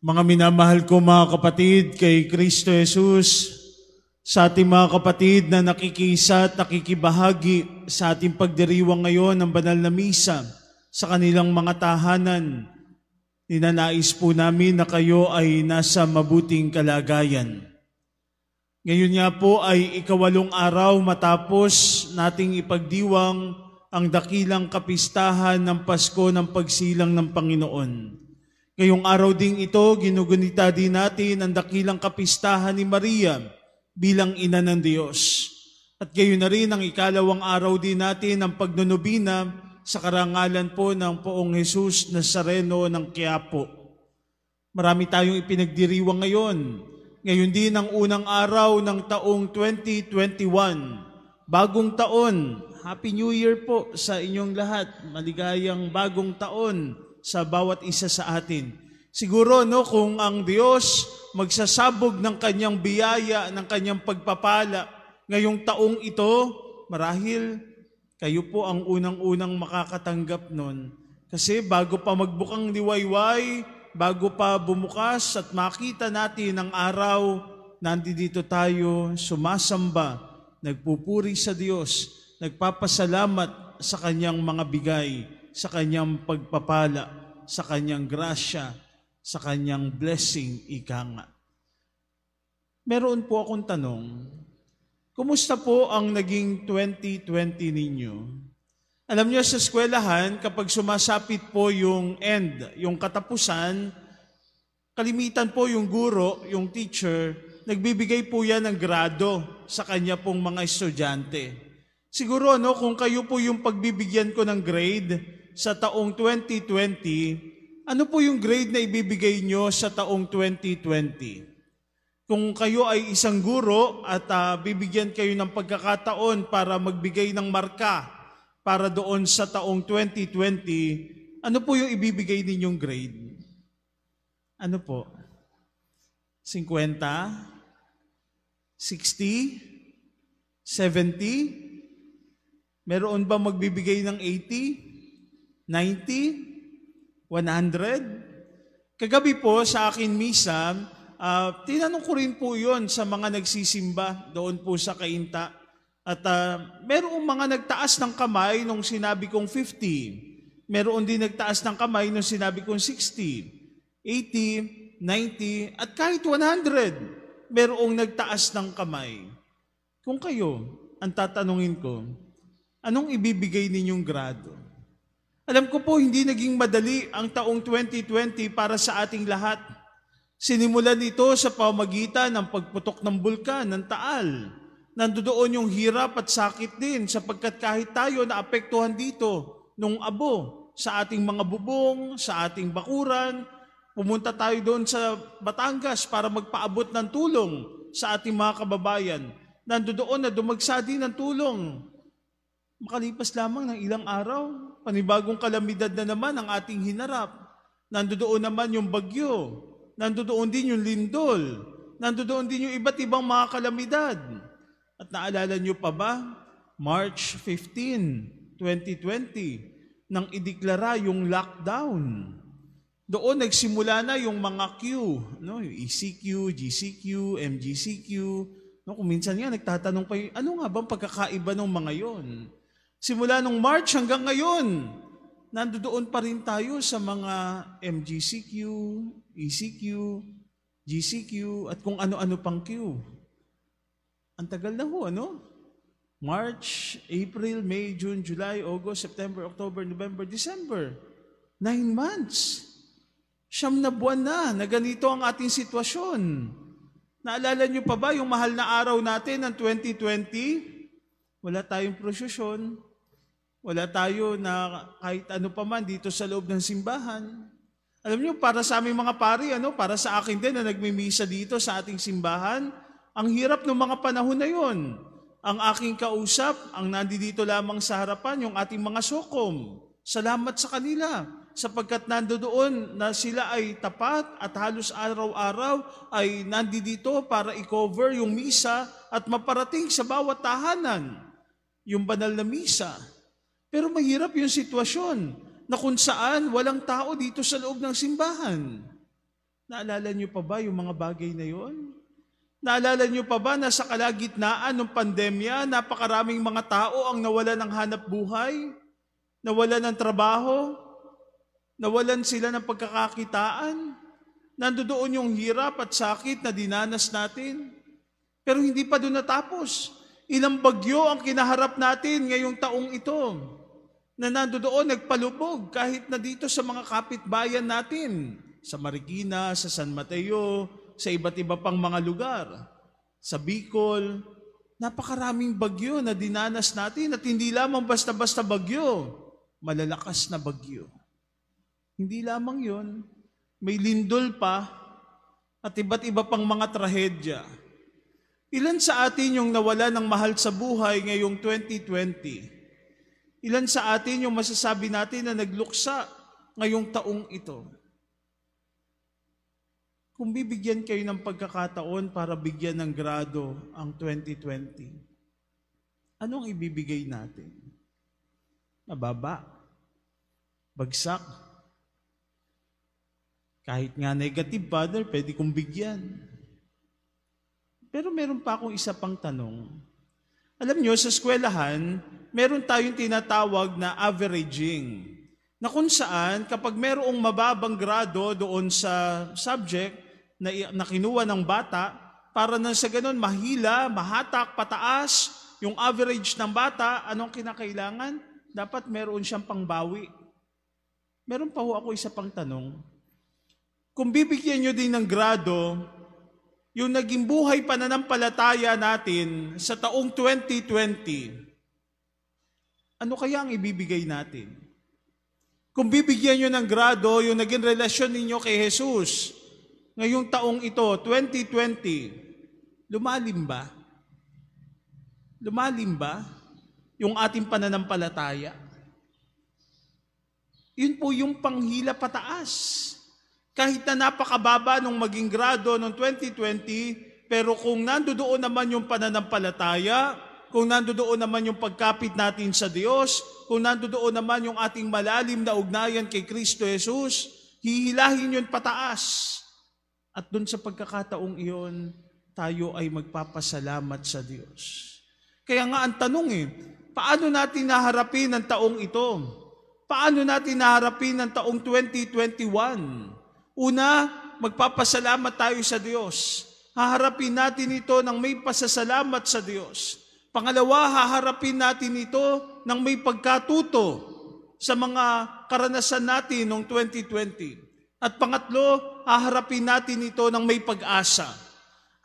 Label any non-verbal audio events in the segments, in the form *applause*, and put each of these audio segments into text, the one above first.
Mga minamahal ko mga kapatid kay Kristo Jesus, sa ating mga kapatid na nakikisa at nakikibahagi sa ating pagdiriwang ngayon ng banal na misa sa kanilang mga tahanan, ninanais po namin na kayo ay nasa mabuting kalagayan. Ngayon nga po ay ikawalong araw matapos nating ipagdiwang ang dakilang kapistahan ng Pasko ng pagsilang ng Panginoon. Ngayong araw ding ito, ginugunita din natin ang dakilang kapistahan ni Maria bilang ina ng Diyos. At gayon na rin ang ikalawang araw din natin ang pagnunubina sa karangalan po ng poong Jesus Nazareno ng Quiapo. Marami tayong ipinagdiriwang ngayon. Ngayon din ang unang araw ng taong 2021. Bagong taon. Happy New Year po sa inyong lahat. Maligayang bagong taon sa bawat isa sa atin. Siguro no kung ang Diyos magsasabog ng kanyang biyaya, ng kanyang pagpapala ngayong taong ito, marahil kayo po ang unang-unang makakatanggap nun. Kasi bago pa magbukang liwayway, bago pa bumukas at makita natin ang araw, nandito tayo sumasamba, nagpupuri sa Diyos, nagpapasalamat sa kanyang mga bigay, sa kanyang pagpapala, sa kanyang grasya, sa kanyang blessing, ika nga. Meron po akong tanong, kumusta po ang naging 2020 ninyo? Alam niyo sa eskwelahan, kapag sumasapit po yung end, yung katapusan, kalimitan po yung guro, yung teacher, nagbibigay po yan ng grado sa kanya pong mga estudyante. Siguro no, kung kayo po yung pagbibigyan ko ng grade sa taong 2020, ano po yung grade na ibibigay nyo sa taong 2020? Kung kayo ay isang guro at uh, bibigyan kayo ng pagkakataon para magbigay ng marka para doon sa taong 2020, ano po yung ibibigay ninyong grade? Ano po? 50? 60? 70? Meron ba magbibigay ng 80? 90? 100? Kagabi po sa akin misa, uh, tinanong ko rin po yon sa mga nagsisimba doon po sa Kainta. At uh, merong mga nagtaas ng kamay nung sinabi kong 50. Meron din nagtaas ng kamay nung sinabi kong 60, 80, 90, at kahit 100. Merong nagtaas ng kamay. Kung kayo, ang tatanungin ko, anong ibibigay ninyong grado? Alam ko po, hindi naging madali ang taong 2020 para sa ating lahat. Sinimulan ito sa pamagitan ng pagputok ng bulkan, ng taal. Nandoon yung hirap at sakit din sapagkat kahit tayo naapektuhan dito nung abo sa ating mga bubong, sa ating bakuran, pumunta tayo doon sa Batangas para magpaabot ng tulong sa ating mga kababayan. Nandoon na dumagsa din ng tulong. Makalipas lamang ng ilang araw, panibagong kalamidad na naman ang ating hinarap. Nandoon naman yung bagyo, nandoon din yung lindol, nandoon din yung iba't ibang mga kalamidad. At naalala nyo pa ba, March 15, 2020, nang ideklara yung lockdown. Doon nagsimula na yung mga Q, no? yung ECQ, GCQ, MGCQ. No? Kung minsan nga nagtatanong pa ano nga bang pagkakaiba ng mga yon? Simula nung March hanggang ngayon, nandoon pa rin tayo sa mga MGCQ, ECQ, GCQ, at kung ano-ano pang Q. Ang tagal na ho, ano? March, April, May, June, July, August, September, October, November, December. Nine months. Siyam na buwan na na ganito ang ating sitwasyon. Naalala niyo pa ba yung mahal na araw natin ng 2020? Wala tayong prosesyon. Wala tayo na kahit ano pa man dito sa loob ng simbahan. Alam niyo, para sa aming mga pari, ano, para sa akin din na nagmimisa dito sa ating simbahan, ang hirap ng mga panahon na yon. Ang aking kausap, ang nandito lamang sa harapan, yung ating mga sokom. Salamat sa kanila sapagkat nandoon na sila ay tapat at halos araw-araw ay nandito para i-cover yung misa at maparating sa bawat tahanan yung banal na misa. Pero mahirap yung sitwasyon na kung saan walang tao dito sa loob ng simbahan. Naalala niyo pa ba yung mga bagay na yon? Naalala niyo pa ba na sa kalagitnaan ng pandemya, napakaraming mga tao ang nawalan ng hanap buhay, nawalan ng trabaho, nawalan sila ng pagkakakitaan, nandoon yung hirap at sakit na dinanas natin. Pero hindi pa doon natapos. Ilang bagyo ang kinaharap natin ngayong taong ito na nandoon nagpalubog kahit na dito sa mga kapitbayan natin, sa Marikina, sa San Mateo, sa iba't iba pang mga lugar. Sa Bicol, napakaraming bagyo na dinanas natin at hindi lamang basta-basta bagyo, malalakas na bagyo. Hindi lamang yon, may lindol pa at iba't iba pang mga trahedya. Ilan sa atin yung nawala ng mahal sa buhay ngayong 2020? Ilan sa atin yung masasabi natin na nagluksa ngayong taong ito? Kung bibigyan kayo ng pagkakataon para bigyan ng grado ang 2020, anong ibibigay natin? Mababa? Bagsak? Kahit nga negative, Father, pwede kong bigyan. Pero meron pa akong isa pang tanong. Alam nyo, sa eskwelahan, meron tayong tinatawag na averaging. Na kung saan, kapag merong mababang grado doon sa subject, na, na kinuha ng bata para nang sa ganun mahila, mahatak, pataas yung average ng bata, anong kinakailangan? Dapat meron siyang pangbawi. Meron pa ho ako isa pang tanong. Kung bibigyan nyo din ng grado, yung naging buhay pananampalataya natin sa taong 2020, ano kaya ang ibibigay natin? Kung bibigyan nyo ng grado, yung naging relasyon ninyo kay Jesus, ngayong taong ito, 2020, lumalim ba? Lumalim ba yung ating pananampalataya? Yun po yung panghila pataas. Kahit na napakababa nung maging grado noong 2020, pero kung nandoon naman yung pananampalataya, kung nandoon naman yung pagkapit natin sa Diyos, kung nandoon naman yung ating malalim na ugnayan kay Kristo Jesus, hihilahin yun pataas. At doon sa pagkakataong iyon, tayo ay magpapasalamat sa Diyos. Kaya nga ang tanong eh, paano natin naharapin ang taong ito? Paano natin naharapin ang taong 2021? Una, magpapasalamat tayo sa Diyos. Haharapin natin ito ng may pasasalamat sa Diyos. Pangalawa, haharapin natin ito ng may pagkatuto sa mga karanasan natin noong 2020. At pangatlo, haharapin natin ito ng may pag-asa.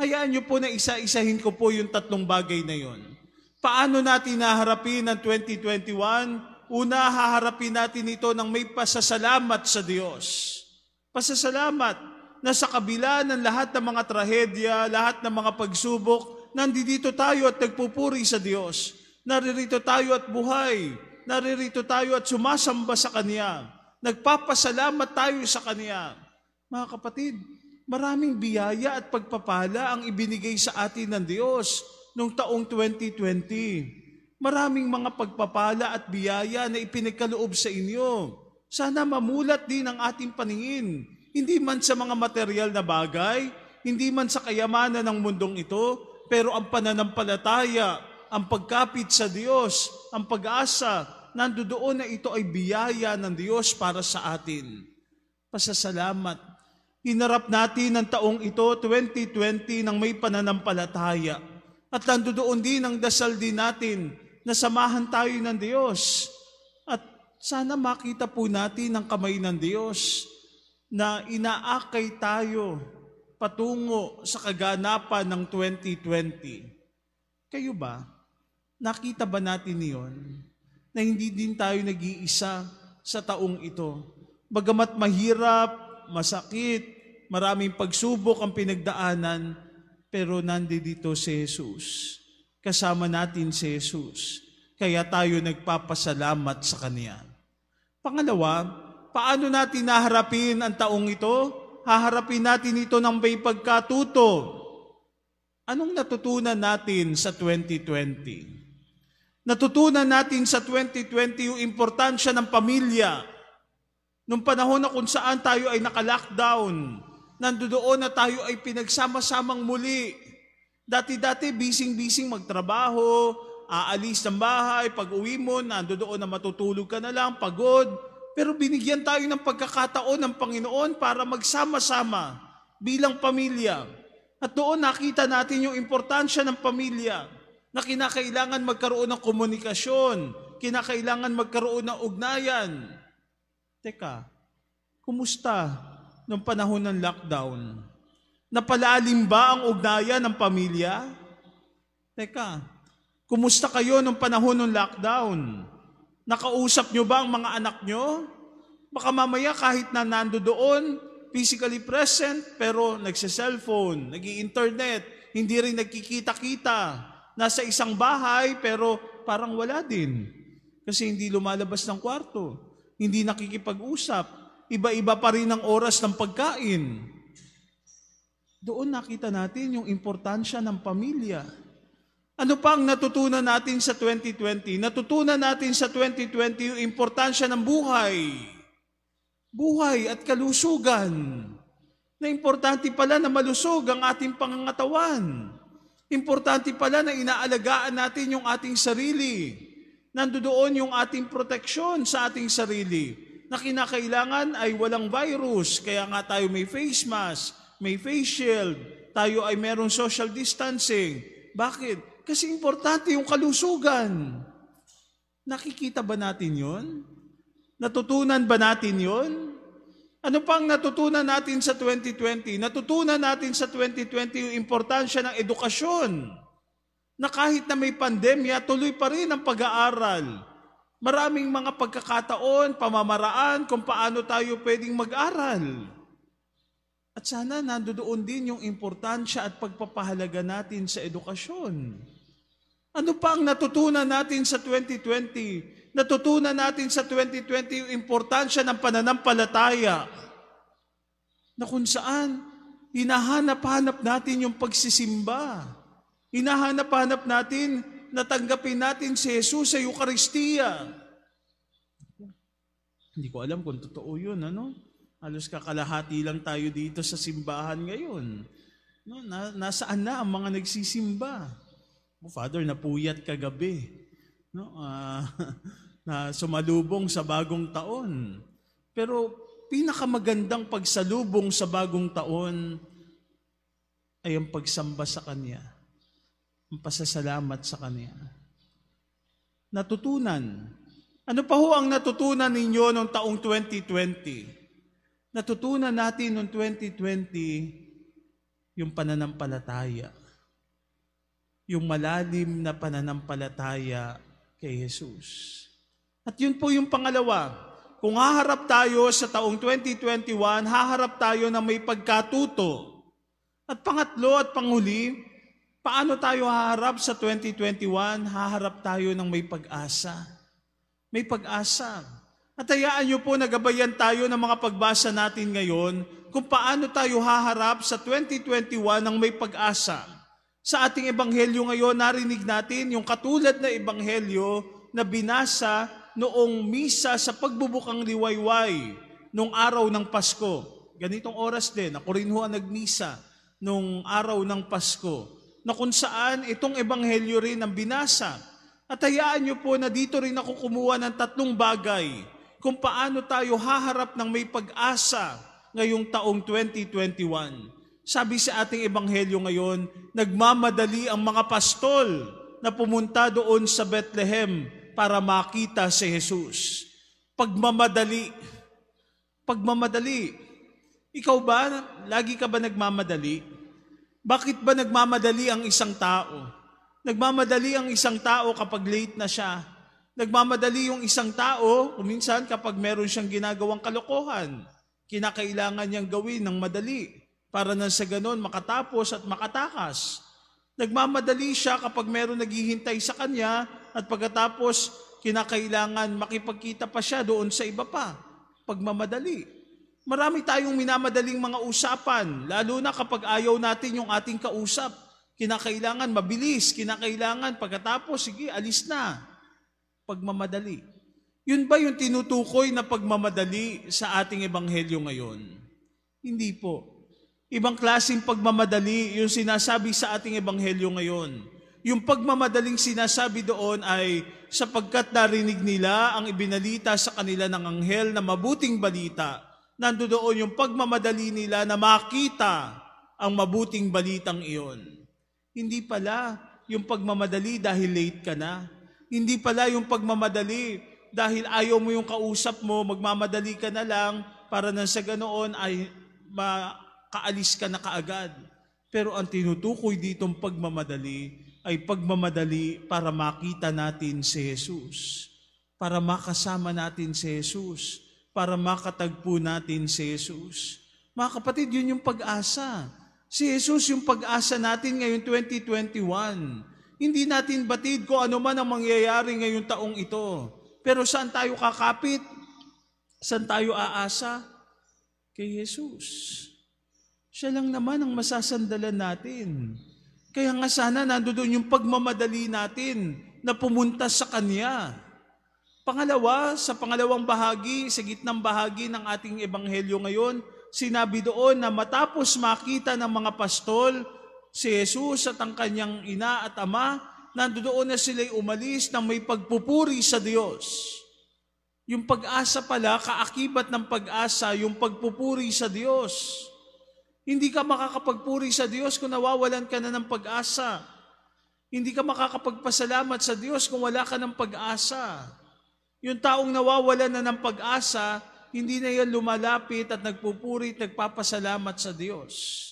Hayaan niyo po na isa-isahin ko po yung tatlong bagay na yon. Paano natin haharapin ang 2021? Una, haharapin natin ito ng may pasasalamat sa Diyos. Pasasalamat na sa kabila ng lahat ng mga trahedya, lahat ng mga pagsubok, nandito tayo at nagpupuri sa Diyos. Naririto tayo at buhay. Naririto tayo at sumasamba sa Kanya. Nagpapasalamat tayo sa Kanya. Mga kapatid, maraming biyaya at pagpapala ang ibinigay sa atin ng Diyos noong taong 2020. Maraming mga pagpapala at biyaya na ipinagkaloob sa inyo. Sana mamulat din ang ating paningin, hindi man sa mga material na bagay, hindi man sa kayamanan ng mundong ito, pero ang pananampalataya, ang pagkapit sa Diyos, ang pag-asa, nandoon na ito ay biyaya ng Diyos para sa atin. Pasasalamat. Hinarap natin ang taong ito, 2020, ng may pananampalataya. At nandoon din ang dasal din natin na samahan tayo ng Diyos sana makita po natin ang kamay ng Diyos na inaakay tayo patungo sa kaganapan ng 2020. Kayo ba? Nakita ba natin iyon? Na hindi din tayo nag-iisa sa taong ito. Bagamat mahirap, masakit, maraming pagsubok ang pinagdaanan, pero nandito si Jesus. Kasama natin si Jesus. Kaya tayo nagpapasalamat sa Kanya. Pangalawa, paano natin naharapin ang taong ito? Haharapin natin ito ng may pagkatuto. Anong natutunan natin sa 2020? Natutunan natin sa 2020 yung importansya ng pamilya. Nung panahon na kung saan tayo ay naka-lockdown, Nandoon na tayo ay pinagsama-samang muli. Dati-dati, bising-bising magtrabaho, aalis ng bahay, pag uwi mo, nandoon na matutulog ka na lang, pagod. Pero binigyan tayo ng pagkakataon ng Panginoon para magsama-sama bilang pamilya. At doon nakita natin yung importansya ng pamilya na kinakailangan magkaroon ng komunikasyon, kinakailangan magkaroon ng ugnayan. Teka, kumusta nung panahon ng lockdown? Napalalim ba ang ugnayan ng pamilya? Teka, kumusta kayo nung panahon ng lockdown? Nakausap nyo ba ang mga anak nyo? Baka mamaya kahit na nando doon, physically present, pero nagsa-cellphone, nag internet hindi rin nagkikita-kita. Nasa isang bahay, pero parang wala din. Kasi hindi lumalabas ng kwarto. Hindi nakikipag-usap. Iba-iba pa rin ang oras ng pagkain. Doon nakita natin yung importansya ng pamilya. Ano pa ang natutunan natin sa 2020? Natutunan natin sa 2020 yung importansya ng buhay. Buhay at kalusugan. Na importante pala na malusog ang ating pangangatawan. Importante pala na inaalagaan natin yung ating sarili. Nandoon yung ating proteksyon sa ating sarili na kinakailangan ay walang virus. Kaya nga tayo may face mask, may face shield, tayo ay merong social distancing. Bakit? Kasi importante yung kalusugan. Nakikita ba natin yon? Natutunan ba natin yon? Ano pang natutunan natin sa 2020? Natutunan natin sa 2020 yung importansya ng edukasyon. Na kahit na may pandemya, tuloy pa rin ang pag-aaral. Maraming mga pagkakataon, pamamaraan kung paano tayo pwedeng mag-aral. At sana nandoon din yung importansya at pagpapahalaga natin sa edukasyon. Ano pa ang natutunan natin sa 2020? Natutunan natin sa 2020 yung importansya ng pananampalataya na kung saan hinahanap-hanap natin yung pagsisimba. Hinahanap-hanap natin na tanggapin natin si Jesus sa Eucharistia. Hindi ko alam kung totoo yun, ano? Halos kakalahati lang tayo dito sa simbahan ngayon. No, na, nasaan na ang mga nagsisimba? Oh, Father, napuyat kagabi. No, uh, *laughs* na sumalubong sa bagong taon. Pero pinakamagandang pagsalubong sa bagong taon ay ang pagsamba sa Kanya. Ang pasasalamat sa Kanya. Natutunan. Ano pa ho ang natutunan ninyo noong taong 2020? Natutunan natin noong 2020 yung pananampalataya. Yung malalim na pananampalataya kay Jesus. At yun po yung pangalawa. Kung haharap tayo sa taong 2021, haharap tayo na may pagkatuto. At pangatlo at panghuli, paano tayo haharap sa 2021? Haharap tayo ng may pag-asa. May pag-asa. At hayaan niyo po nagabayan tayo ng mga pagbasa natin ngayon kung paano tayo haharap sa 2021 ng may pag-asa. Sa ating ebanghelyo ngayon, narinig natin yung katulad na ebanghelyo na binasa noong misa sa pagbubukang liwayway nung araw ng Pasko. Ganitong oras din, ako rin ho ang nagmisa nung araw ng Pasko, na kung saan itong ebanghelyo rin ang binasa. At hayaan niyo po na dito rin ako kumuha ng tatlong bagay kung paano tayo haharap ng may pag-asa ngayong taong 2021. Sabi sa ating ebanghelyo ngayon, nagmamadali ang mga pastol na pumunta doon sa Bethlehem para makita si Jesus. Pagmamadali. Pagmamadali. Ikaw ba, lagi ka ba nagmamadali? Bakit ba nagmamadali ang isang tao? Nagmamadali ang isang tao kapag late na siya. Nagmamadali yung isang tao, kuminsan kapag meron siyang ginagawang kalokohan. Kinakailangan niyang gawin ng madali para na sa ganon makatapos at makatakas. Nagmamadali siya kapag meron naghihintay sa kanya at pagkatapos kinakailangan makipagkita pa siya doon sa iba pa. Pagmamadali. Marami tayong minamadaling mga usapan, lalo na kapag ayaw natin yung ating kausap. Kinakailangan mabilis, kinakailangan pagkatapos, sige, alis na. Pagmamadali. Yun ba yung tinutukoy na pagmamadali sa ating ebanghelyo ngayon? Hindi po. Ibang klaseng pagmamadali yung sinasabi sa ating ebanghelyo ngayon. Yung pagmamadaling sinasabi doon ay sapagkat narinig nila ang ibinalita sa kanila ng anghel na mabuting balita. Nando doon yung pagmamadali nila na makita ang mabuting balitang iyon. Hindi pala yung pagmamadali dahil late ka na. Hindi pala yung pagmamadali dahil ayaw mo yung kausap mo, magmamadali ka na lang para nang sa ganoon ay makaalis ka na kaagad. Pero ang tinutukoy ditong pagmamadali ay pagmamadali para makita natin si Jesus. Para makasama natin si Jesus. Para makatagpo natin si Jesus. Mga kapatid, yun yung pag-asa. Si Jesus yung pag-asa natin ngayon 2021. Hindi natin batid kung ano man ang mangyayari ngayong taong ito. Pero saan tayo kakapit? Saan tayo aasa? Kay Jesus. Siya lang naman ang masasandalan natin. Kaya nga sana nandoon yung pagmamadali natin na pumunta sa Kanya. Pangalawa, sa pangalawang bahagi, sa gitnang bahagi ng ating ebanghelyo ngayon, sinabi doon na matapos makita ng mga pastol si Jesus at ang kanyang ina at ama, nandoon na sila'y umalis na may pagpupuri sa Diyos. Yung pag-asa pala, kaakibat ng pag-asa, yung pagpupuri sa Diyos. Hindi ka makakapagpuri sa Diyos kung nawawalan ka na ng pag-asa. Hindi ka makakapagpasalamat sa Diyos kung wala ka ng pag-asa. Yung taong nawawalan na ng pag-asa, hindi na yan lumalapit at nagpupuri at nagpapasalamat sa Diyos.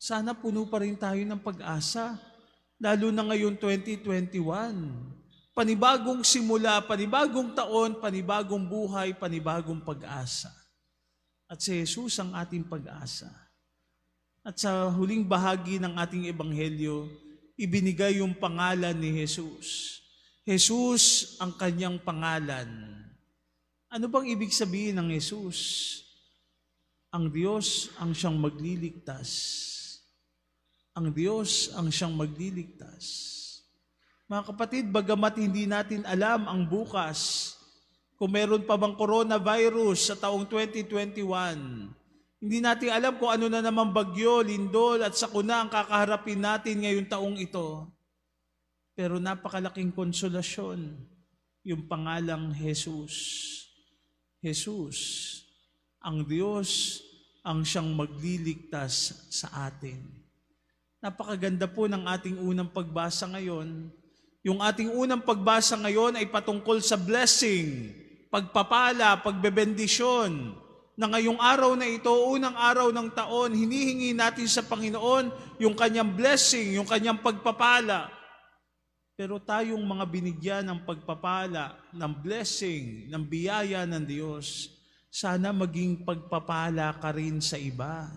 Sana puno pa rin tayo ng pag-asa, lalo na ngayon 2021. Panibagong simula, panibagong taon, panibagong buhay, panibagong pag-asa. At si Jesus ang ating pag-asa. At sa huling bahagi ng ating ebanghelyo, ibinigay yung pangalan ni Jesus. Jesus ang kanyang pangalan. Ano bang ibig sabihin ng Jesus? Ang Diyos ang siyang magliligtas. Ang Diyos ang siyang magliligtas. Mga kapatid, bagamat hindi natin alam ang bukas, kung meron pa bang coronavirus sa taong 2021, hindi natin alam kung ano na naman bagyo, lindol at sakuna ang kakaharapin natin ngayong taong ito. Pero napakalaking konsolasyon yung pangalang Jesus. Jesus, ang Diyos ang siyang magliligtas sa atin. Napakaganda po ng ating unang pagbasa ngayon. Yung ating unang pagbasa ngayon ay patungkol sa blessing, pagpapala, pagbebendisyon, na ngayong araw na ito, unang araw ng taon, hinihingi natin sa Panginoon yung kanyang blessing, yung kanyang pagpapala. Pero tayong mga binigyan ng pagpapala, ng blessing, ng biyaya ng Diyos, sana maging pagpapala ka rin sa iba.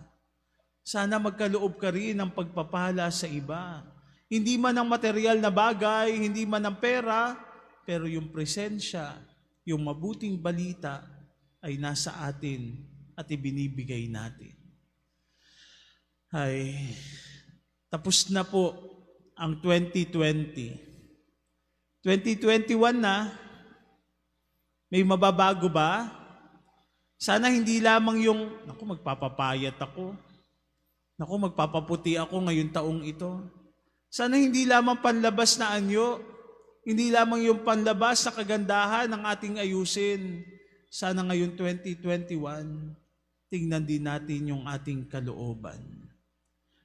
Sana magkaloob ka rin ng pagpapala sa iba. Hindi man ang material na bagay, hindi man ang pera, pero yung presensya, yung mabuting balita ay nasa atin at ibinibigay natin. Ay, tapos na po ang 2020. 2021 na, may mababago ba? Sana hindi lamang yung, naku, magpapapayat ako. Naku, magpapaputi ako ngayong taong ito. Sana hindi lamang panlabas na anyo, hindi lamang yung panlabas na kagandahan ng ating ayusin. Sana ngayon 2021, tingnan din natin yung ating kalooban.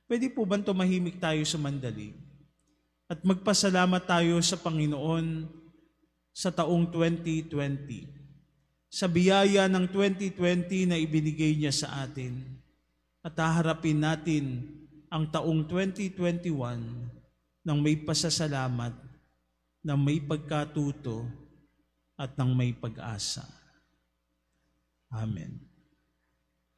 Pwede po ba tumahimik tayo sa mandali? At magpasalamat tayo sa Panginoon sa taong 2020. Sa biyaya ng 2020 na ibinigay niya sa atin. At haharapin natin ang taong 2021 ng may pasasalamat, ng may pagkatuto, at ng may pag-asa. Amen.